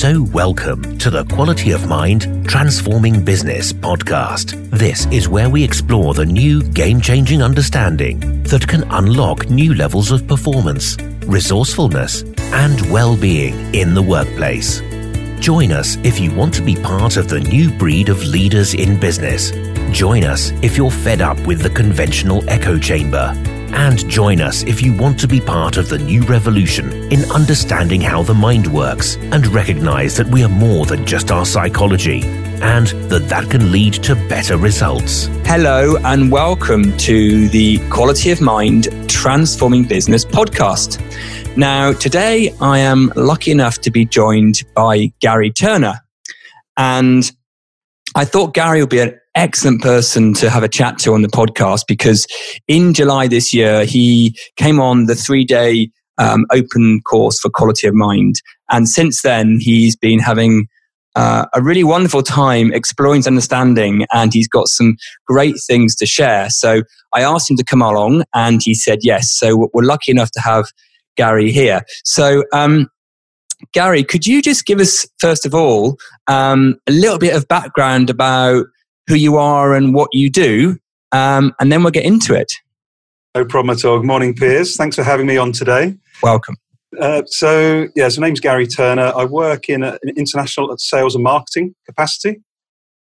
So, welcome to the Quality of Mind Transforming Business podcast. This is where we explore the new game changing understanding that can unlock new levels of performance, resourcefulness, and well being in the workplace. Join us if you want to be part of the new breed of leaders in business. Join us if you're fed up with the conventional echo chamber and join us if you want to be part of the new revolution in understanding how the mind works and recognize that we are more than just our psychology and that that can lead to better results. Hello, and welcome to the Quality of Mind Transforming Business podcast. Now, today I am lucky enough to be joined by Garry Turner. And I thought Garry would be an excellent person to have a chat to on the podcast because in July this year, he came on the three day um, open course for quality of mind. And since then, he's been having uh, a really wonderful time exploring his understanding and he's got some great things to share. So I asked him to come along and he said yes. So we're lucky enough to have Garry here. So, um, Garry, could you just give us, first of all, um, a little bit of background about who you are and what you do, um, and then we'll get into it. No problem at all. Good morning, Piers. Thanks for having me on today. Welcome. Uh, so, yeah, so my name's Garry Turner. I work in an international sales and marketing capacity.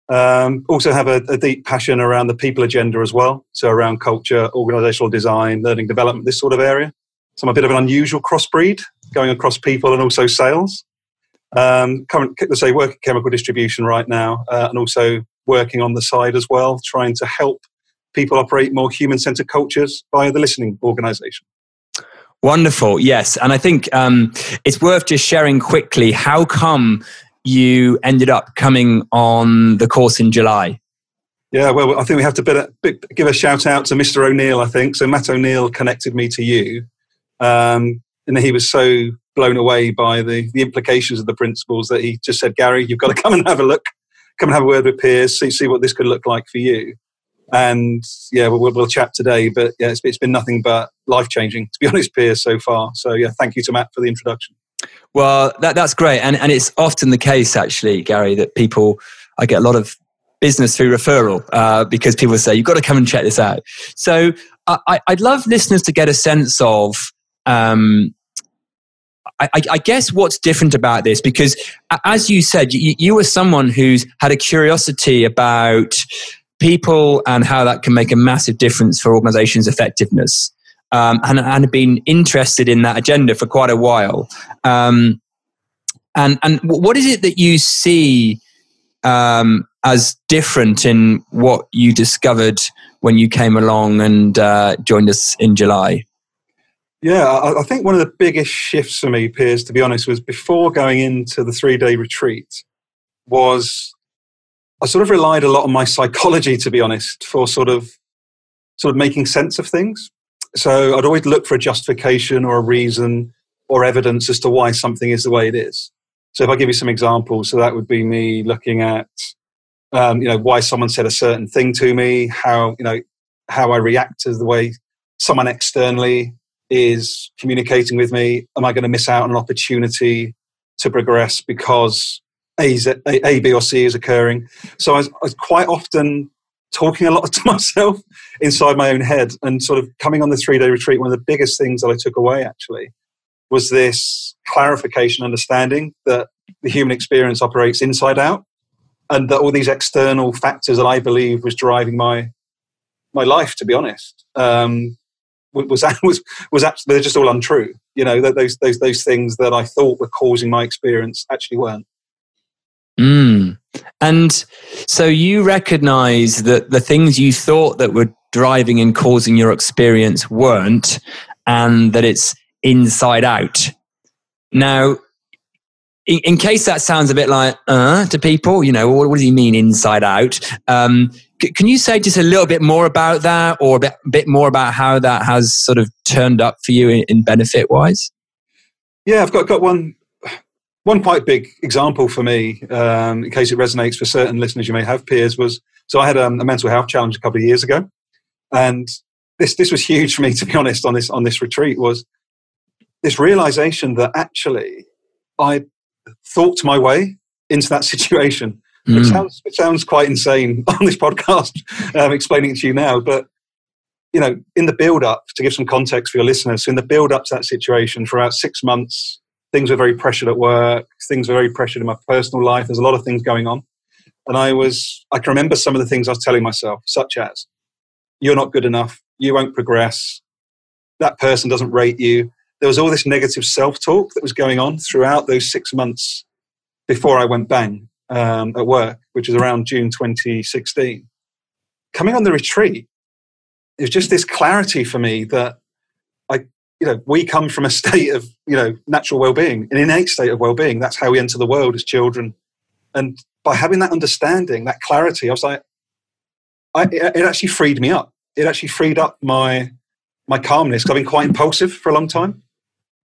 Um, also have a, a, deep passion around the people agenda as well. So around culture, organizational design, learning development, this sort of area. So I'm a bit of an unusual crossbreed, going across people and also sales. Um, current, let's say, work at chemical distribution right now, uh, and also working on the side as well, trying to help people operate more human centered cultures via the listening organization. Wonderful, yes. And I think um, it's worth just sharing quickly how come you ended up coming on the course in July? Yeah, well, I think we have to bit, give a shout out to Mr. O'Neill, I think. So Matt O'Neill connected me to you. Um, and he was so blown away by the, the implications of the principles that he just said, Garry, you've got to come and have a look come and have a word with Piers, see, see what this could look like for you. And yeah, we'll, we'll chat today. But yeah, it's, it's been nothing but life changing, to be honest, Piers, so far. So yeah, thank you to Matt for the introduction. Well, that, that's great. And, and it's often the case, actually, Garry, that people, I get a lot of business through referral uh, because people say, you've got to come and check this out. So I, I'd love listeners to get a sense of um, I, I, guess what's different about this, because as you said, you, you were someone who's had a curiosity about people and how that can make a massive difference for organizations' effectiveness. Um, and, and been interested in that agenda for quite a while. Um, and and what is it that you see um, as different in what you discovered when you came along and uh, joined us in July? Yeah, I, I think one of the biggest shifts for me, Piers, to be honest, was before going into the three day retreat, was I sort of relied a lot on my psychology, to be honest, for sort of sort of making sense of things. So I'd always look for a justification or a reason or evidence as to why something is the way it is. So if I give you some examples, so that would be me looking at, um, you know, why someone said a certain thing to me, how you know how I react to the way someone externally is communicating with me. Am I going to miss out on an opportunity to progress because A, B, or C is occurring? So I was, I was quite often talking a lot to myself inside my own head and sort of coming on the three day retreat. One of the biggest things that I took away actually was this clarification, understanding that the human experience operates inside out and that all these external factors that I believe was driving my my life, to be honest, um, was was was actually they're just all untrue. You know, those those those things that I thought were causing my experience actually weren't. Mm. And so you recognize that the things you thought that were driving and causing your experience weren't, and that it's inside out. Now, in, in case that sounds a bit like uh to people, you know, what, what does he mean inside out? Um, can you say just a little bit more about that or a bit, bit more about how that has sort of turned up for you in, in benefit wise? Yeah, I've got, got one one quite big example for me, um, in case it resonates for certain listeners you may have, Piers, was so I had um, a mental health challenge a couple of years ago, and this this was huge for me to be honest on this on this retreat was this realization that actually I thought my way into that situation. Mm. It sounds it sounds quite insane on this podcast, um, explaining it to you now. But you know, in the build up, to give some context for your listeners, so in the build up to that situation, for about six months, things were very pressured at work. Things were very pressured in my personal life. There's a lot of things going on, and I was I can remember some of the things I was telling myself, such as, "You're not good enough. You won't progress. That person doesn't rate you." There was all this negative self talk that was going on throughout those six months before I went bang um, at work, which was around June 2016. Coming on the retreat, it was just this clarity for me that I, you know, we come from a state of, you know, natural well-being, an innate state of well-being. That's how we enter the world as children. And by having that understanding, that clarity, I was like, I, it actually freed me up. It actually freed up my my calmness. I've been quite impulsive for a long time.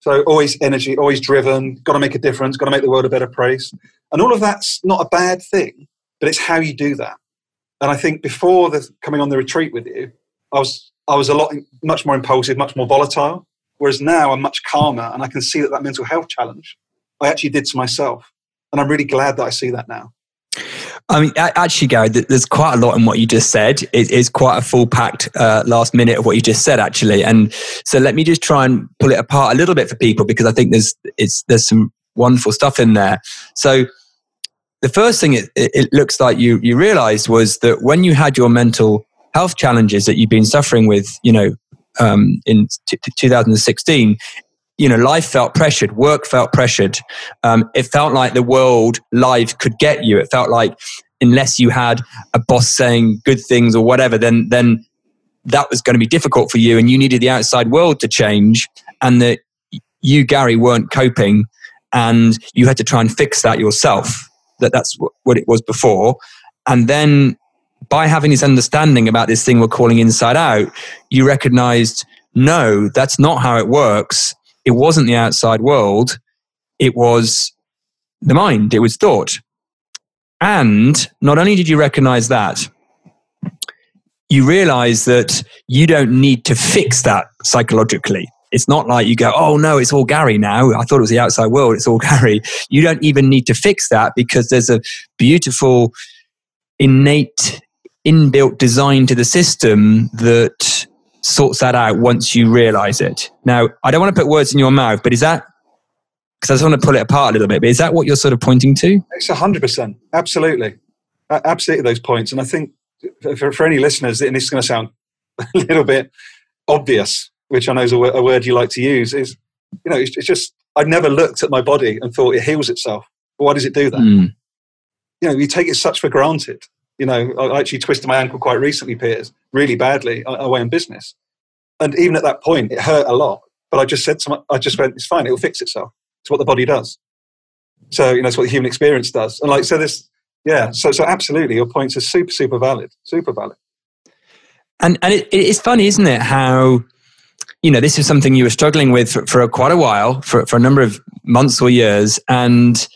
So always energy, always driven, got to make a difference, got to make the world a better place. And all of that's not a bad thing, but it's how you do that. And I think before the, coming on the retreat with you, I was I was a lot much more impulsive, much more volatile. Whereas now I'm much calmer, and I can see that that mental health challenge I actually did to myself, and I'm really glad that I see that now. I mean, actually, Garry, there's quite a lot in what you just said. It is quite a full packed uh, last minute of what you just said, actually. And so let me just try and pull it apart a little bit for people because I think there's it's there's some wonderful stuff in there. So the first thing it, it looks like you you realized was that when you had your mental health challenges that you've been suffering with, you know, um, in t- 2016, you know, life felt pressured, work felt pressured. Um, it felt like the world life could get you. It felt like unless you had a boss saying good things or whatever, then then that was going to be difficult for you, and you needed the outside world to change, and that you, Garry, weren't coping, and you had to try and fix that yourself. That that's what it was before, and then by having this understanding about this thing we're calling inside out, you recognized no, that's not how it works it wasn't the outside world, it was the mind, it was thought. And not only did you recognize that, you realize that you don't need to fix that psychologically. It's not like you go, oh no, it's all Garry now. I thought it was the outside world. It's all Garry. You don't even need to fix that because there's a beautiful, innate, inbuilt design to the system that sorts that out once you realize it. Now, I don't want to put words in your mouth, but is that because I just want to pull it apart a little bit, but is that what you're sort of pointing to? It's 100%. Absolutely. Absolutely, those points. And I think uh, for, for any listeners, and this is going to sound a little bit obvious, which I know is a, a word you like to use, is, you know, it's, it's, just, I've never looked at my body and thought it heals itself. why does it do that? Mm. You know, you take it such for granted. You know, I actually twisted my ankle quite recently, Piers, really badly away in business. And even at that point, it hurt a lot. But I just said to my, I just went, it's fine, it'll fix itself. It's what the body does. So, you know, it's what the human experience does. And like, so this, yeah, so, so absolutely, your points are super, super valid, super valid. And, and it, it's funny, isn't it, how, you know, this is something you were struggling with for, for quite a while, for, for a number of months or years. And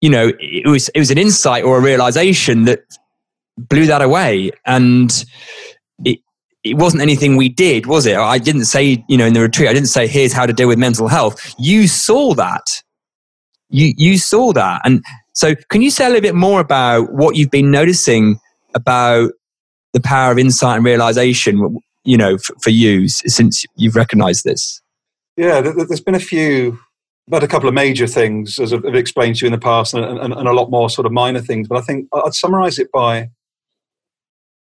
you know, it was it was an insight or a realization that blew that away, and it it wasn't anything we did, was it? I didn't say, you know, in the retreat, I didn't say, here's how to deal with mental health. You saw that. You you saw that, and so can you say a little bit more about what you've been noticing about the power of insight and realization? You know, for, for you since you've recognized this. Yeah, there's been a few but a couple of major things, as I've explained to you in the past, and, and, and, a lot more sort of minor things. But I think I'd summarize it by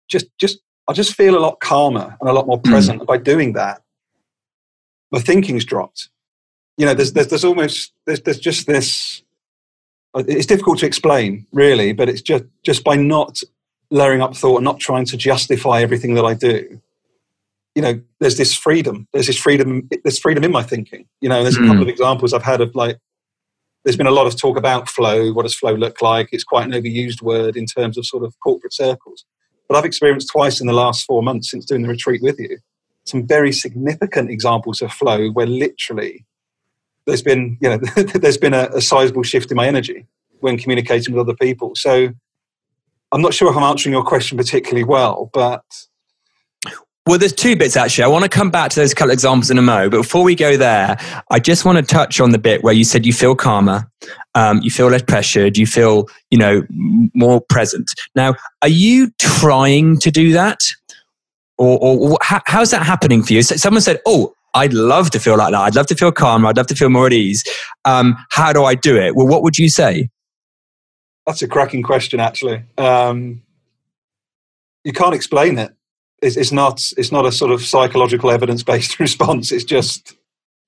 just, just, I just feel a lot calmer and a lot more hmm. present mm. by doing that. My thinking's dropped. You know, there's, there's, there's almost, there's, there's just this, uh, it's difficult to explain, really, but it's just, just by not layering up thought and not trying to justify everything that I do you know, there's this freedom. There's this freedom. There's freedom in my thinking. You know, there's a couple hmm. of examples I've had of like. There's been a lot of talk about flow. What does flow look like? It's quite an overused word in terms of sort of corporate circles. But I've experienced twice in the last four months since doing the retreat with you some very significant examples of flow where literally there's been, you know, there's been a, a sizable shift in my energy when communicating with other people. So I'm not sure if I'm answering your question particularly well, but Well, there's two bits actually. I want to come back to those couple examples in a mo, but before we go there, I just want to touch on the bit where you said you feel calmer, um, you feel less pressured, you feel, you know, more present. Now, are you trying to do that, or, or how, how's that happening for you? So someone said, "Oh, I'd love to feel like that. I'd love to feel calmer. I'd love to feel more at ease. Um, how do I do it?" Well, what would you say? That's a cracking question, actually. Um, you can't explain it. It's, it's, not. It's not a sort of psychological evidence-based response. It's just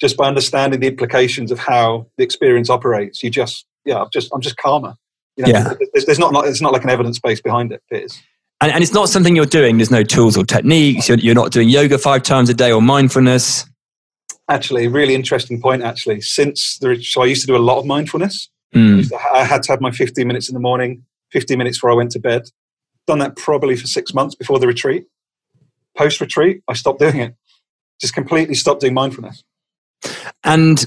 just by understanding the implications of how the experience operates. You just, yeah, I'm just, I'm just calmer. You know, yeah. There's, there's not, it's not like an evidence base behind it. It is. And, and, it's not something you're doing. There's no tools or techniques. You're, you're not doing yoga five times a day or mindfulness. Actually, really interesting point. Actually, since the so I used to do a lot of mindfulness. Mm. I had to have my 15 minutes in the morning, 15 minutes before I went to bed. Done that probably for six months before the retreat. Post retreat, I stopped doing it. Just completely stopped doing mindfulness. And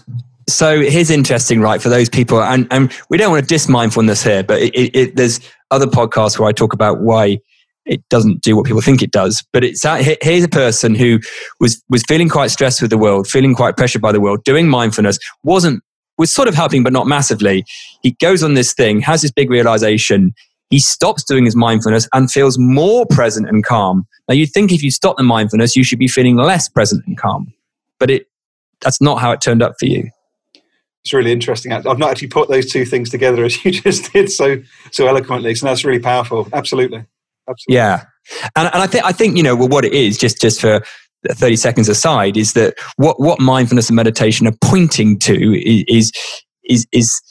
so here's interesting, right? For those people, and, and we don't want to diss mindfulness here, but it, it, it, there's other podcasts where I talk about why it doesn't do what people think it does. But it's here's a person who was was feeling quite stressed with the world, feeling quite pressured by the world, doing mindfulness, wasn't was sort of helping, but not massively. He goes on this thing, has this big realization. He stops doing his mindfulness and feels more present and calm. Now, you'd think if you stop the mindfulness, you should be feeling less present and calm. But it that's not how it turned up for you. It's really interesting. I've not actually put those two things together as you just did so so eloquently. So that's really powerful. Absolutely. Absolutely. Yeah. And, and I think I think you know well, what it is just just for 30 seconds aside is that what what mindfulness and meditation are pointing to is is is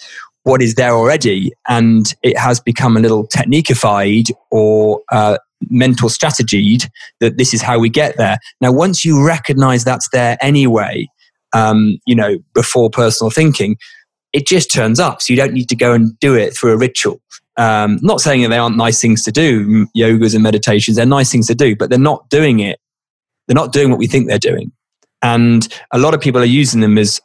what is there already and it has become a little techniquified or uh, mental strategied that this is how we get there now once you recognize that's there anyway um, you know, before personal thinking, it just turns up. So you don't need to go and do it through a ritual. Um, not saying that they aren't nice things to do, yogas and meditations, they're nice things to do, but they're not doing it. They're not doing what we think they're doing. And a lot of people are using them as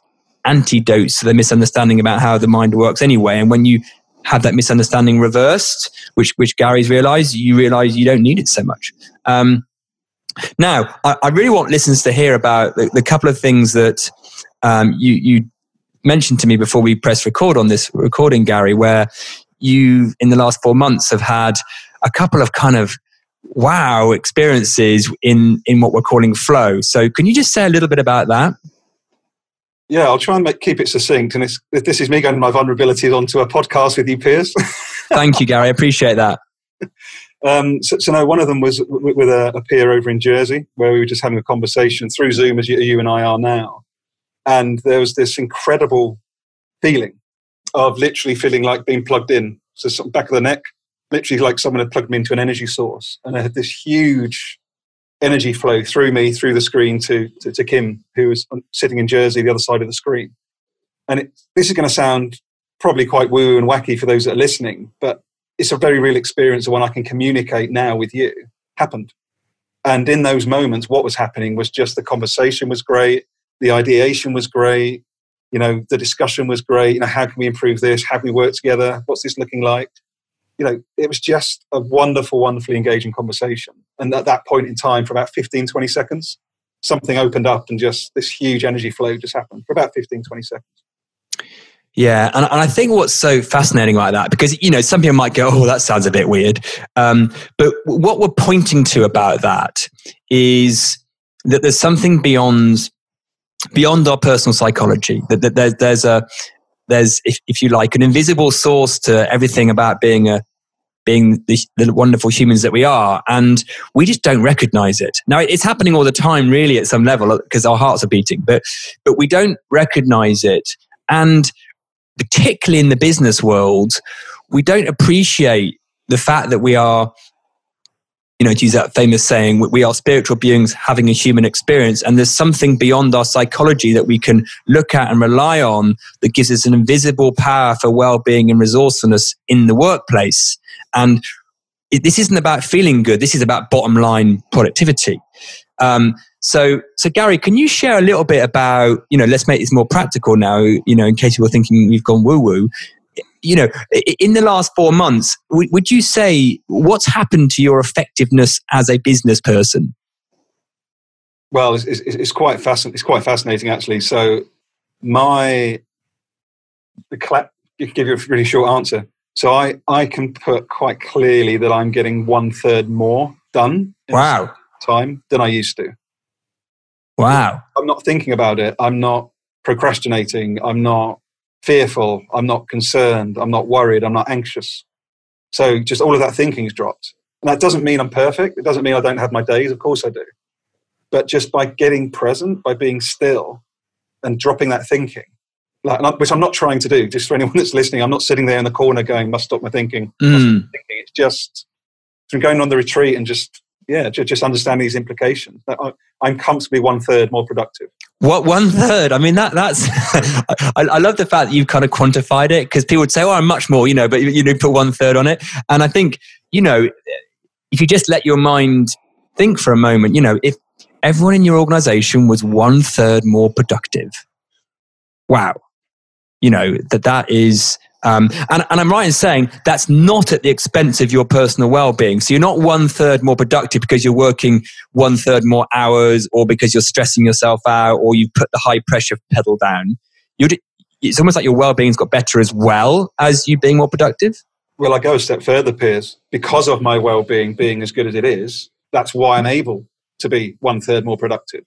antidotes to the misunderstanding about how the mind works anyway. And when you have that misunderstanding reversed, which, which Garry's realized, you realize you don't need it so much. Um, now, I, I, really want listeners to hear about the, the couple of things that um, you, you mentioned to me before we press record on this recording, Garry, where you, in the last four months, have had a couple of kind of wow experiences in, in what we're calling flow. So, can you just say a little bit about that? Yeah, I'll try and make, keep it succinct. And this is me going my vulnerabilities onto a podcast with you, Piers. Thank you, Garry. I appreciate that. Um, so, so, no, one of them was with a, a, peer over in Jersey, where we were just having a conversation through Zoom, as you, you and I are now. And there was this incredible feeling of literally feeling like being plugged in. So, some back of the neck, literally like someone had plugged me into an energy source. And I had this huge energy flow through me, through the screen to, to, to Kim, who was sitting in Jersey, the other side of the screen. And it, this is going to sound probably quite woo and wacky for those that are listening, but it's a very real experience of when I can communicate now with you happened. And in those moments, what was happening was just the conversation was great, the ideation was great, you know, the discussion was great. You know, how can we improve this? How can we work together? What's this looking like? You know, it was just a wonderful, wonderfully engaging conversation. And at that point in time, for about 15, 20 seconds, something opened up and just this huge energy flow just happened for about 15, 20 seconds. Yeah, and, and I think what's so fascinating about that, because you know, some people might go, "Oh, that sounds a bit weird," um, but what we're pointing to about that is that there's something beyond beyond our personal psychology. That, that there's there's a there's if, if you like an invisible source to everything about being a being the, the, wonderful humans that we are, and we just don't recognize it. Now, it's happening all the time, really, at some level, because our hearts are beating, but but we don't recognize it, and particularly in the business world, we don't appreciate the fact that we are, you know, to use that famous saying, we are spiritual beings having a human experience. And there's something beyond our psychology that we can look at and rely on that gives us an invisible power for well being and resourcefulness in the workplace. And this isn't about feeling good, this is about bottom line productivity. Um, so, so Garry, can you share a little bit about, you know, let's make this more practical now, you know, in case you were thinking we've gone woo woo. You know, in the last four months, would you say what's happened to your effectiveness as a business person? Well, it's, it's, it's quite fascinating. It's quite fascinating, actually. So, my the clap give you a really short answer. So, I I can put quite clearly that I'm getting one third more done. Wow. Time than I used to. Wow. I'm not thinking about it. I'm not procrastinating. I'm not fearful. I'm not concerned. I'm not worried. I'm not anxious. So just all of that thinking is dropped. And that doesn't mean I'm perfect. It doesn't mean I don't have my days. Of course I do. But just by getting present, by being still and dropping that thinking, like, which I'm not trying to do, just for anyone that's listening, I'm not sitting there in the corner going, must stop my thinking. Mm. It's just from going on the retreat and just yeah, just, understand these implications. I'm comfortably one third more productive. What one third? I mean, that that's. I, I, love the fact that you've kind of quantified it because people would say, "Oh, I'm much more," you know, but you, you know, put one third on it. And I think you know, if you just let your mind think for a moment, you know, if everyone in your organization was one third more productive, wow, you know that that is um, and, and, I'm right in saying that's not at the expense of your personal well-being. So you're not one third more productive because you're working one third more hours, or because you're stressing yourself out, or you've put the high pressure pedal down. You're, it's almost like your well-being's got better as well as you being more productive. Well, I go a step further, Piers. Because of my well-being being as good as it is, that's why I'm able to be one third more productive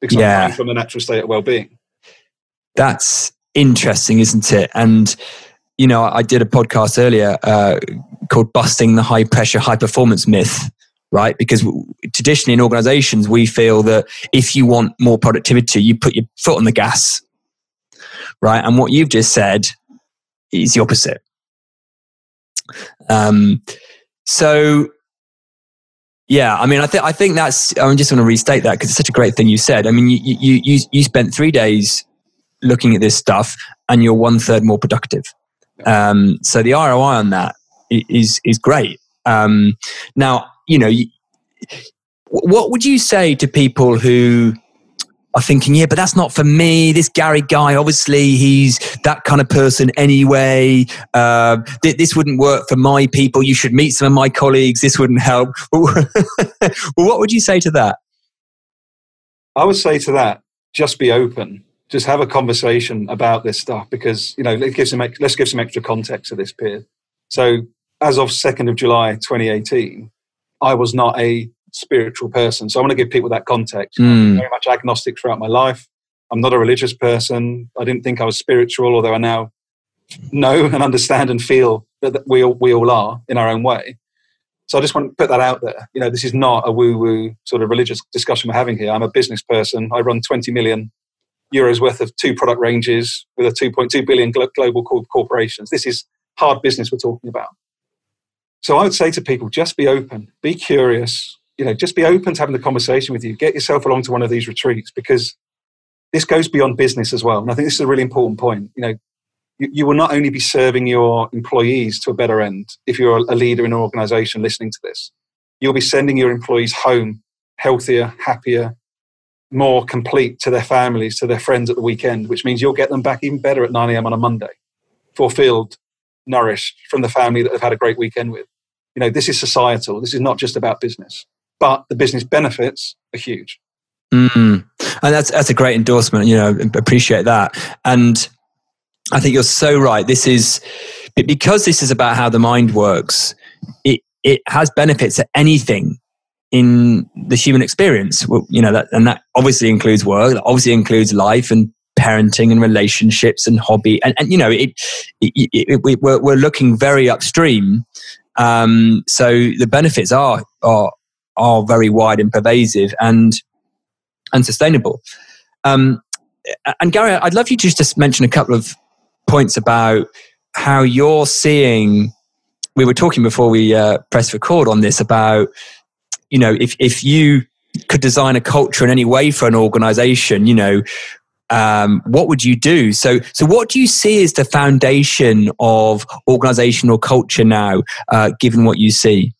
because yeah. I'm coming from a natural state of well-being. That's interesting, isn't it? And you know, I did a podcast earlier uh, called "Busting the High Pressure High Performance Myth." Right, because traditionally in organizations, we feel that if you want more productivity, you put your foot on the gas. Right, and what you've just said is the opposite. Um, so yeah, I mean, I think I think that's. I'm just going to restate that because it's such a great thing you said. I mean, you you you you spent three days looking at this stuff, and you're one third more productive. Um, so the ROI on that is is great. Um, now, you know, what would you say to people who are thinking, yeah, but that's not for me. This Garry guy, obviously, he's that kind of person anyway. Uh, th- this wouldn't work for my people. You should meet some of my colleagues. This wouldn't help. well, what would you say to that? I would say to that, just be open just have a conversation about this stuff because you know let's give some let's give some extra context to this period. So as of second of July 2018, I was not a spiritual person. So I want to give people that context. Mm. I'm very much agnostic throughout my life. I'm not a religious person. I didn't think I was spiritual, although I now know and understand and feel that we all, we all are in our own way. So I just want to put that out there. You know, this is not a woo-woo sort of religious discussion we're having here. I'm a business person. I run 20 million euros worth of two product ranges with a 2.2 billion global corporations. This is hard business we're talking about. So I would say to people, just be open, be curious, you know, just be open to having the conversation with you. Get yourself along to one of these retreats because this goes beyond business as well. And I think this is a really important point. You know, you, you will not only be serving your employees to a better end if you're a leader in an organization listening to this, you'll be sending your employees home healthier, happier, more complete to their families, to their friends at the weekend, which means you'll get them back even better at 9 a.m. on a Monday, fulfilled, nourished from the family that they've had a great weekend with. You know, this is societal. This is not just about business, but the business benefits are huge. Mm. And that's that's a great endorsement. You know, appreciate that. And I think you're so right. This is because this is about how the mind works. It it has benefits at anything in the human experience. You know, that, and that obviously includes work, that obviously includes life and parenting and relationships and hobby. And, and you know, it, it, it, it we're, we're looking very upstream. Um, so the benefits are, are, are very wide and pervasive and, and sustainable. Um, and Garry, I'd love you to just mention a couple of points about how you're seeing. We were talking before we uh, press record on this about you know, if, if you could design a culture in any way for an organization, you know, um, what would you do? So, so what do you see as the foundation of organizational culture now, uh, given what you see?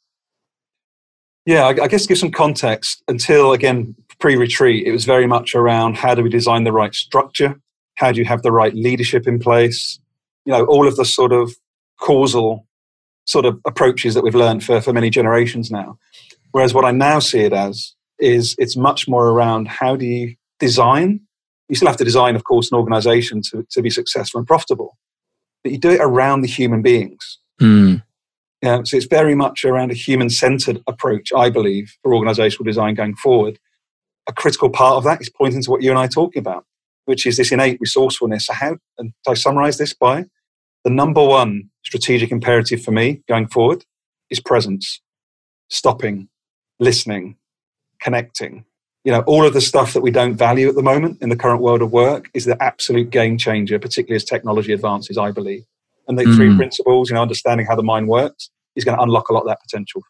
Yeah, I, I guess give some context. Until again, pre-retreat, it was very much around how do we design the right structure? How do you have the right leadership in place? You know, all of the sort of causal sort of approaches that we've learned for, for many generations now. Whereas what I now see it as is it's much more around how do you design. You still have to design, of course, an organization to, to be successful and profitable, but you do it around the human beings. Mm. Yeah, so it's very much around a human centered approach, I believe, for organizational design going forward. A critical part of that is pointing to what you and I are talking about, which is this innate resourcefulness. So, how, and I summarize this by the number one strategic imperative for me going forward is presence, stopping, listening, connecting. You know, all of the stuff that we don't value at the moment in the current world of work is the absolute game changer, particularly as technology advances, I believe. And the mm. three principles, you know, understanding how the mind works is going to unlock a lot of that potential.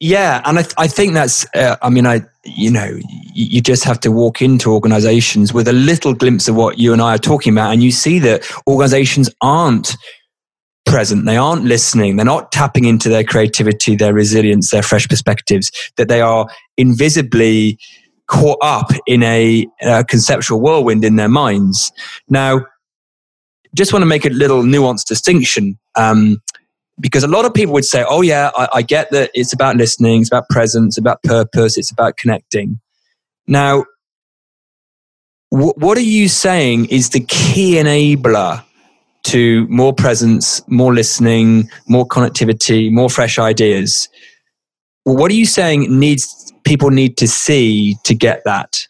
Yeah, and I, th- I think that's. Uh, I mean, I you know, you just have to walk into organizations with a little glimpse of what you and I are talking about, and you see that organizations aren't present. They aren't listening. They're not tapping into their creativity, their resilience, their fresh perspectives. That they are invisibly caught up in a, a conceptual whirlwind in their minds. Now, just want to make a little nuanced distinction. Um, because a lot of people would say, oh, yeah, I, I get that it's about listening, it's about presence, it's about purpose, it's about connecting. Now, wh- what are you saying is the key enabler to more presence, more listening, more connectivity, more fresh ideas? What are you saying needs people need to see to get that?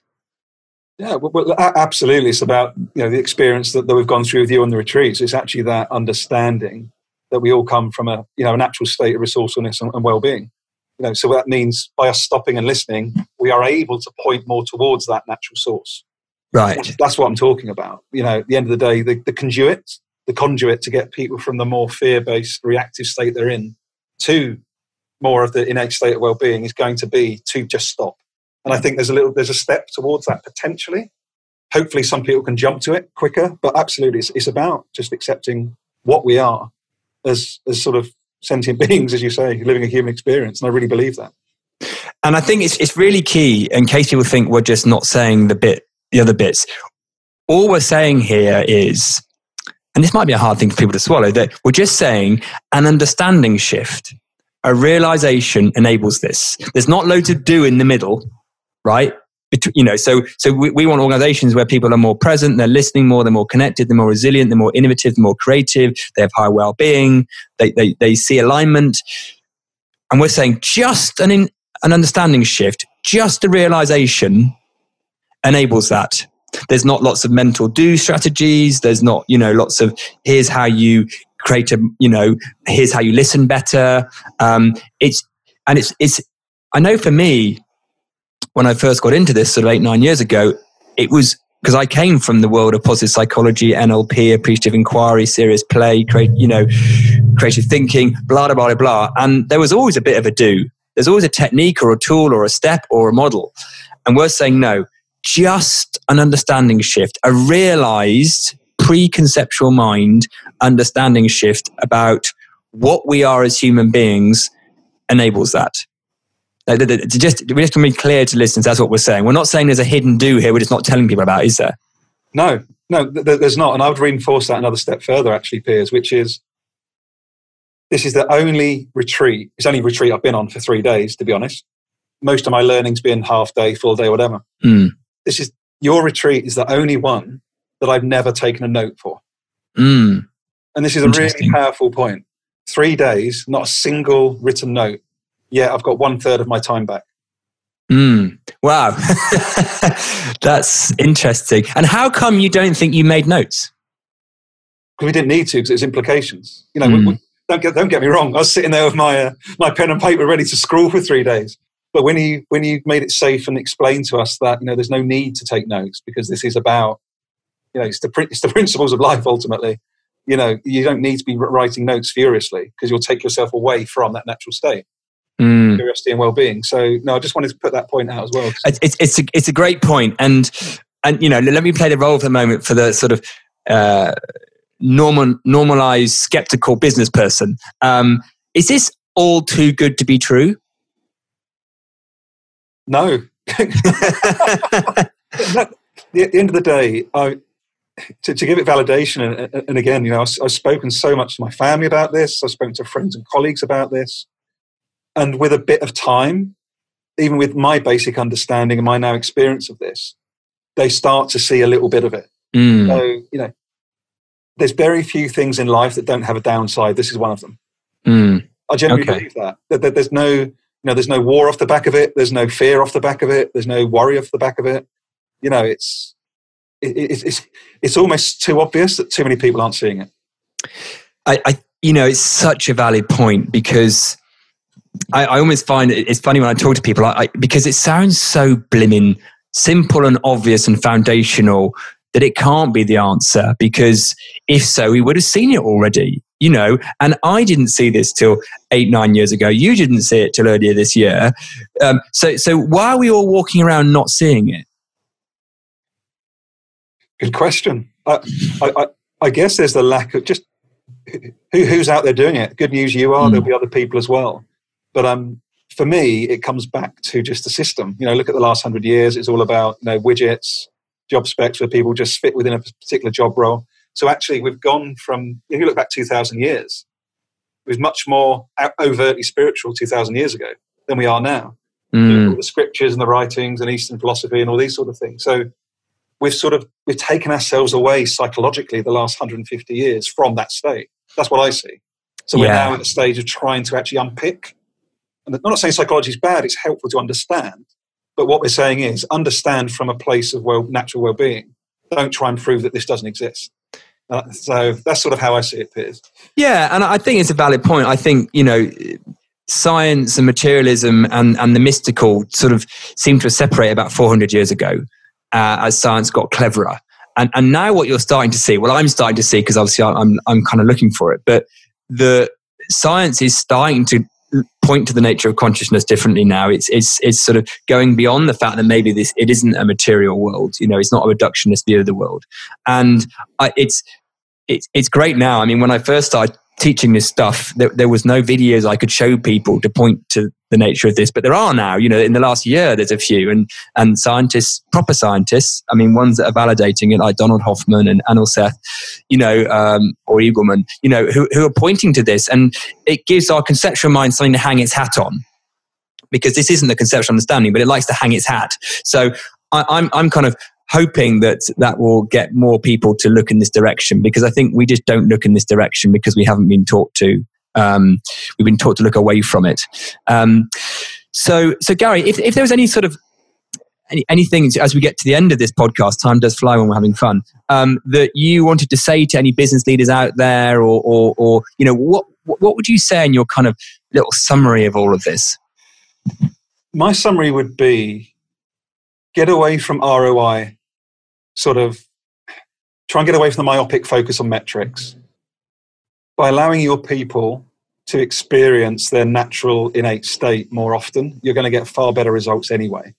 Yeah, well, absolutely. It's about you know the experience that, that we've gone through with you on the retreats. It's actually that understanding that we all come from a you know a natural state of resourcefulness and, and well-being. You know, so that means by us stopping and listening, we are able to point more towards that natural source. Right. That's, that's what I'm talking about. You know, at the end of the day, the, the conduit, the conduit to get people from the more fear-based, reactive state they're in to more of the innate state of well-being is going to be to just stop. And I think there's a little, there's a step towards that potentially. Hopefully, some people can jump to it quicker, but absolutely, it's, it's about just accepting what we are as as sort of sentient beings, as you say, living a human experience. And I really believe that. And I think it's it's really key in case people think we're just not saying the bit the other bits. All we're saying here is, and this might be a hard thing for people to swallow, that we're just saying an understanding shift. A realization enables this. There's not loads of do in the middle, right? you know, so so we, we want organizations where people are more present, they're listening more, they're more connected, they're more resilient, they're more innovative, they're more creative, they have higher well-being, they they, they see alignment, and we're saying just an in, an understanding shift, just a realization enables that. There's not lots of mental do strategies. There's not you know lots of here's how you create a you know here's how you listen better. Um, it's and it's it's I know for me when I first got into this sort of eight, nine years ago, it was because I came from the world of positive psychology, NLP, appreciative inquiry, serious play, create, you know, creative thinking, blah, blah, blah, blah. And there was always a bit of a do. There's always a technique or a tool or a step or a model. And we're saying no, just an understanding shift, a realized preconceptual mind understanding shift about what we are as human beings enables that just we just to be clear to listeners, that's what we're saying. We're not saying there's a hidden do here. We're just not telling people about. Is there? No, no, there's not. And I would reinforce that another step further, actually, Piers, which is this is the only retreat. It's only retreat I've been on for three days, to be honest. Most of my learning's been half day, full day, whatever. Mm. This is your retreat is the only one that I've never taken a note for. Mm. And this is a really powerful point. Three days, not a single written note yeah, I've got one third of my time back. Mm, wow. That's interesting. And how come you don't think you made notes? Because we didn't need to, because it's implications. You know, mm. we, we, don't, get, don't get me wrong. I was sitting there with my, uh, my pen and paper ready to scrawl for three days. But when you, when you made it safe and explained to us that, you know, there's no need to take notes because this is about, you know, it's the, it's the principles of life ultimately. You know, you don't need to be writing notes furiously because you'll take yourself away from that natural state mm. curiosity and well-being. So no, I just wanted to put that point out as well. It's it's a, it's a great point, and and you know, let me play the role for a moment for the sort of. Uh, normal, normalized, skeptical business person. Um, is this all too good to be true? No. At the end of the day, I, to, to give it validation, and, and again, you know, I've, I've, spoken so much to my family about this. I've spoken to friends and colleagues about this and with a bit of time, even with my basic understanding and my now experience of this, they start to see a little bit of it. Mm. So, you know, there's very few things in life that don't have a downside. This is one of them. Mm. I genuinely okay. believe that. that. That there's no, you know, there's no war off the back of it. There's no fear off the back of it. There's no worry off the back of it. You know, it's, it, it's, it's, it's almost too obvious that too many people aren't seeing it. I, I you know, it's such a valid point because I, I almost find it, it's funny when I talk to people I, because it sounds so blimmin' simple and obvious and foundational that it can't be the answer because if so, we would have seen it already, you know. And I didn't see this till eight, nine years ago. You didn't see it till earlier this year. Um, so, so why are we all walking around not seeing it? Good question. I, I, I guess there's the lack of just who, who's out there doing it. Good news, you are. Mm. There'll be other people as well. But um, for me, it comes back to just the system. You know, look at the last hundred years. It's all about you know widgets, job specs where people just fit within a particular job role. So actually, we've gone from if you look back two thousand years, it was much more overtly spiritual two thousand years ago than we are now. Mm. The scriptures and the writings and Eastern philosophy and all these sort of things. So we've sort of we've taken ourselves away psychologically the last 150 years from that state. That's what I see. So we're now at the stage of trying to actually unpick. And I'm not saying psychology is bad; it's helpful to understand. But what we're saying is understand from a place of well, natural well-being. Don't try and prove that this doesn't exist. Uh, so that's sort of how I see it, Piers. Yeah, and I think it's a valid point. I think you know science and materialism and, and the mystical sort of seem to have separated about 400 years ago uh, as science got cleverer. And, and now what you're starting to see, well, I'm starting to see because obviously I'm, I'm kind of looking for it, but the science is starting to point to the nature of consciousness differently now. It's, it's, it's sort of going beyond the fact that maybe this, it isn't a material world. You know, it's not a reductionist view of the world. And I, it's, it's, it's great now. I mean, when I first started teaching this stuff, there, there, was no videos I could show people to point to the nature of this, but there are now. You know, in the last year, there's a few, and and scientists, proper scientists, I mean, ones that are validating it, like Donald Hoffman and Anil Seth, you know, um, or Eagleman, you know, who who are pointing to this, and it gives our conceptual mind something to hang its hat on, because this isn't the conceptual understanding, but it likes to hang its hat. So I, I'm I'm kind of hoping that that will get more people to look in this direction because I think we just don't look in this direction because we haven't been taught to. Um, we've been taught to look away from it. Um, so, so Garry, if, if there was any sort of any, anything as we get to the end of this podcast, time does fly when we're having fun. Um, that you wanted to say to any business leaders out there, or, or, or you know, what what would you say in your kind of little summary of all of this? My summary would be get away from ROI, sort of try and get away from the myopic focus on metrics by allowing your people to experience their natural innate state more often, you're going to get far better results anyway.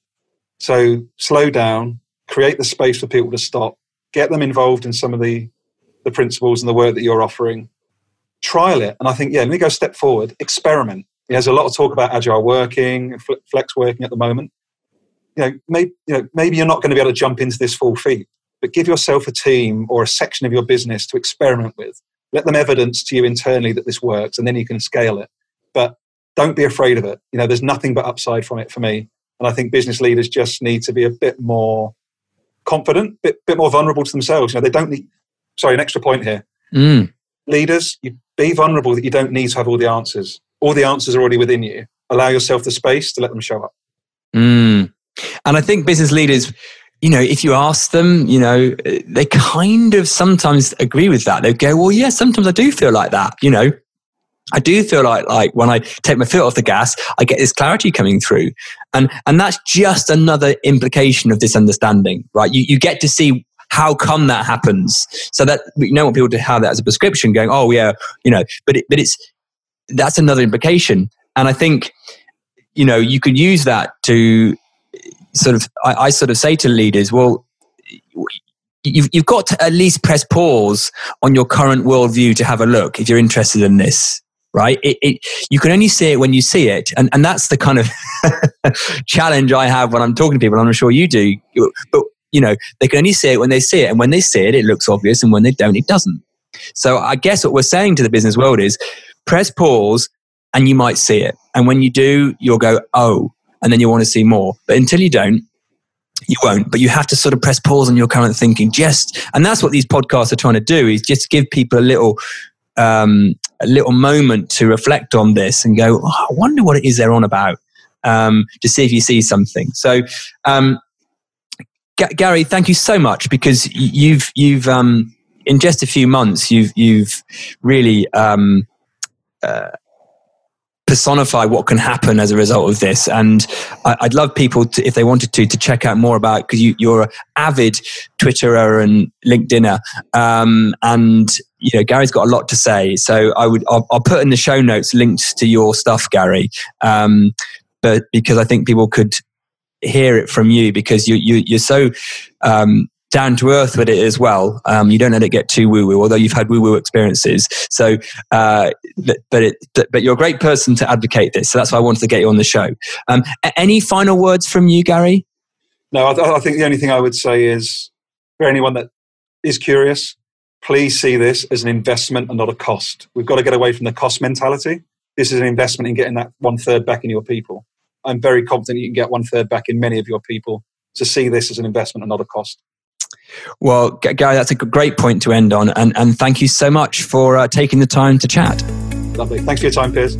So slow down, create the space for people to stop, get them involved in some of the, the principles and the work that you're offering, trial it. And I think, yeah, let me go step forward, experiment. There's a lot of talk about agile working, flex working at the moment you know, maybe, you know, maybe you're not going to be able to jump into this full feet, but give yourself a team or a section of your business to experiment with. Let them evidence to you internally that this works, and then you can scale it. But don't be afraid of it. You know, there's nothing but upside from it for me. And I think business leaders just need to be a bit more confident, bit bit more vulnerable to themselves. You know, they don't need. Sorry, an extra point here. Mm. Leaders, you be vulnerable that you don't need to have all the answers. All the answers are already within you. Allow yourself the space to let them show up. Mm. And I think business leaders, you know, if you ask them, you know, they kind of sometimes agree with that. They go, well, yeah, sometimes I do feel like that, you know. I do feel like like when I take my foot off the gas, I get this clarity coming through. And and that's just another implication of this understanding, right? You you get to see how come that happens. So that we don't want people to have that as a prescription going, oh yeah, you know, but it, but it's that's another implication. And I think, you know, you could use that to sort of I, I sort of say to leaders, well, you've, you've got to at least press pause on your current worldview to have a look if you're interested in this right? It, it, you can only see it when you see it. And, and that's the kind of challenge i have when i'm talking to people. I'm sure you do but you know they can only see it when they see it. And when they see it it looks obvious. And when they don't it doesn't. So i guess what we're saying to the business world is press pause and you might see it. And when you do you'll go oh and then you want to see more. But until you don't, you won't. But you have to sort of press pause on your current thinking. Just and that's what these podcasts are trying to do is just give people a little um, a little moment to reflect on this and go oh, i wonder what it is they're on about um, to see if you see something. So um, G- garry thank you so much because you've you've um, in just a few months you've you've really um, uh, personify what can happen as a result of this. And I, would love people to, if they wanted to, to check out more about because you, are an avid Twitterer and LinkedIner, um, and you know Garry's got a lot to say. So I would I'll, I'll put in the show notes links to your stuff, Garry. Um, but because I think people could hear it from you because you, you you're so um, down to earth with it as well. Um, you don't let it get too woo woo, although you've had woo woo experiences. So, uh, but it, but you're a great person to advocate this. So that's why I wanted to get you on the show. Um, any final words from you, Garry? No, I, I think the only thing I would say is for anyone that is curious, please see this as an investment and not a cost. We've got to get away from the cost mentality. This is an investment in getting that one third back in your people. I'm very confident you can get one third back in many of your people to see this as an investment and not a cost. Well, Garry, that's a great point to end on. And, and thank you so much for uh, taking the time to chat. Lovely. Thanks for your time, Piers.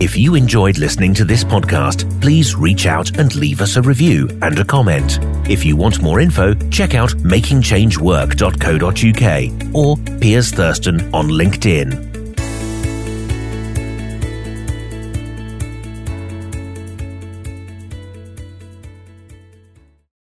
If you enjoyed listening to this podcast, please reach out and leave us a review and a comment. If you want more info, check out makingchangework.co.uk or Piers Thurston on LinkedIn.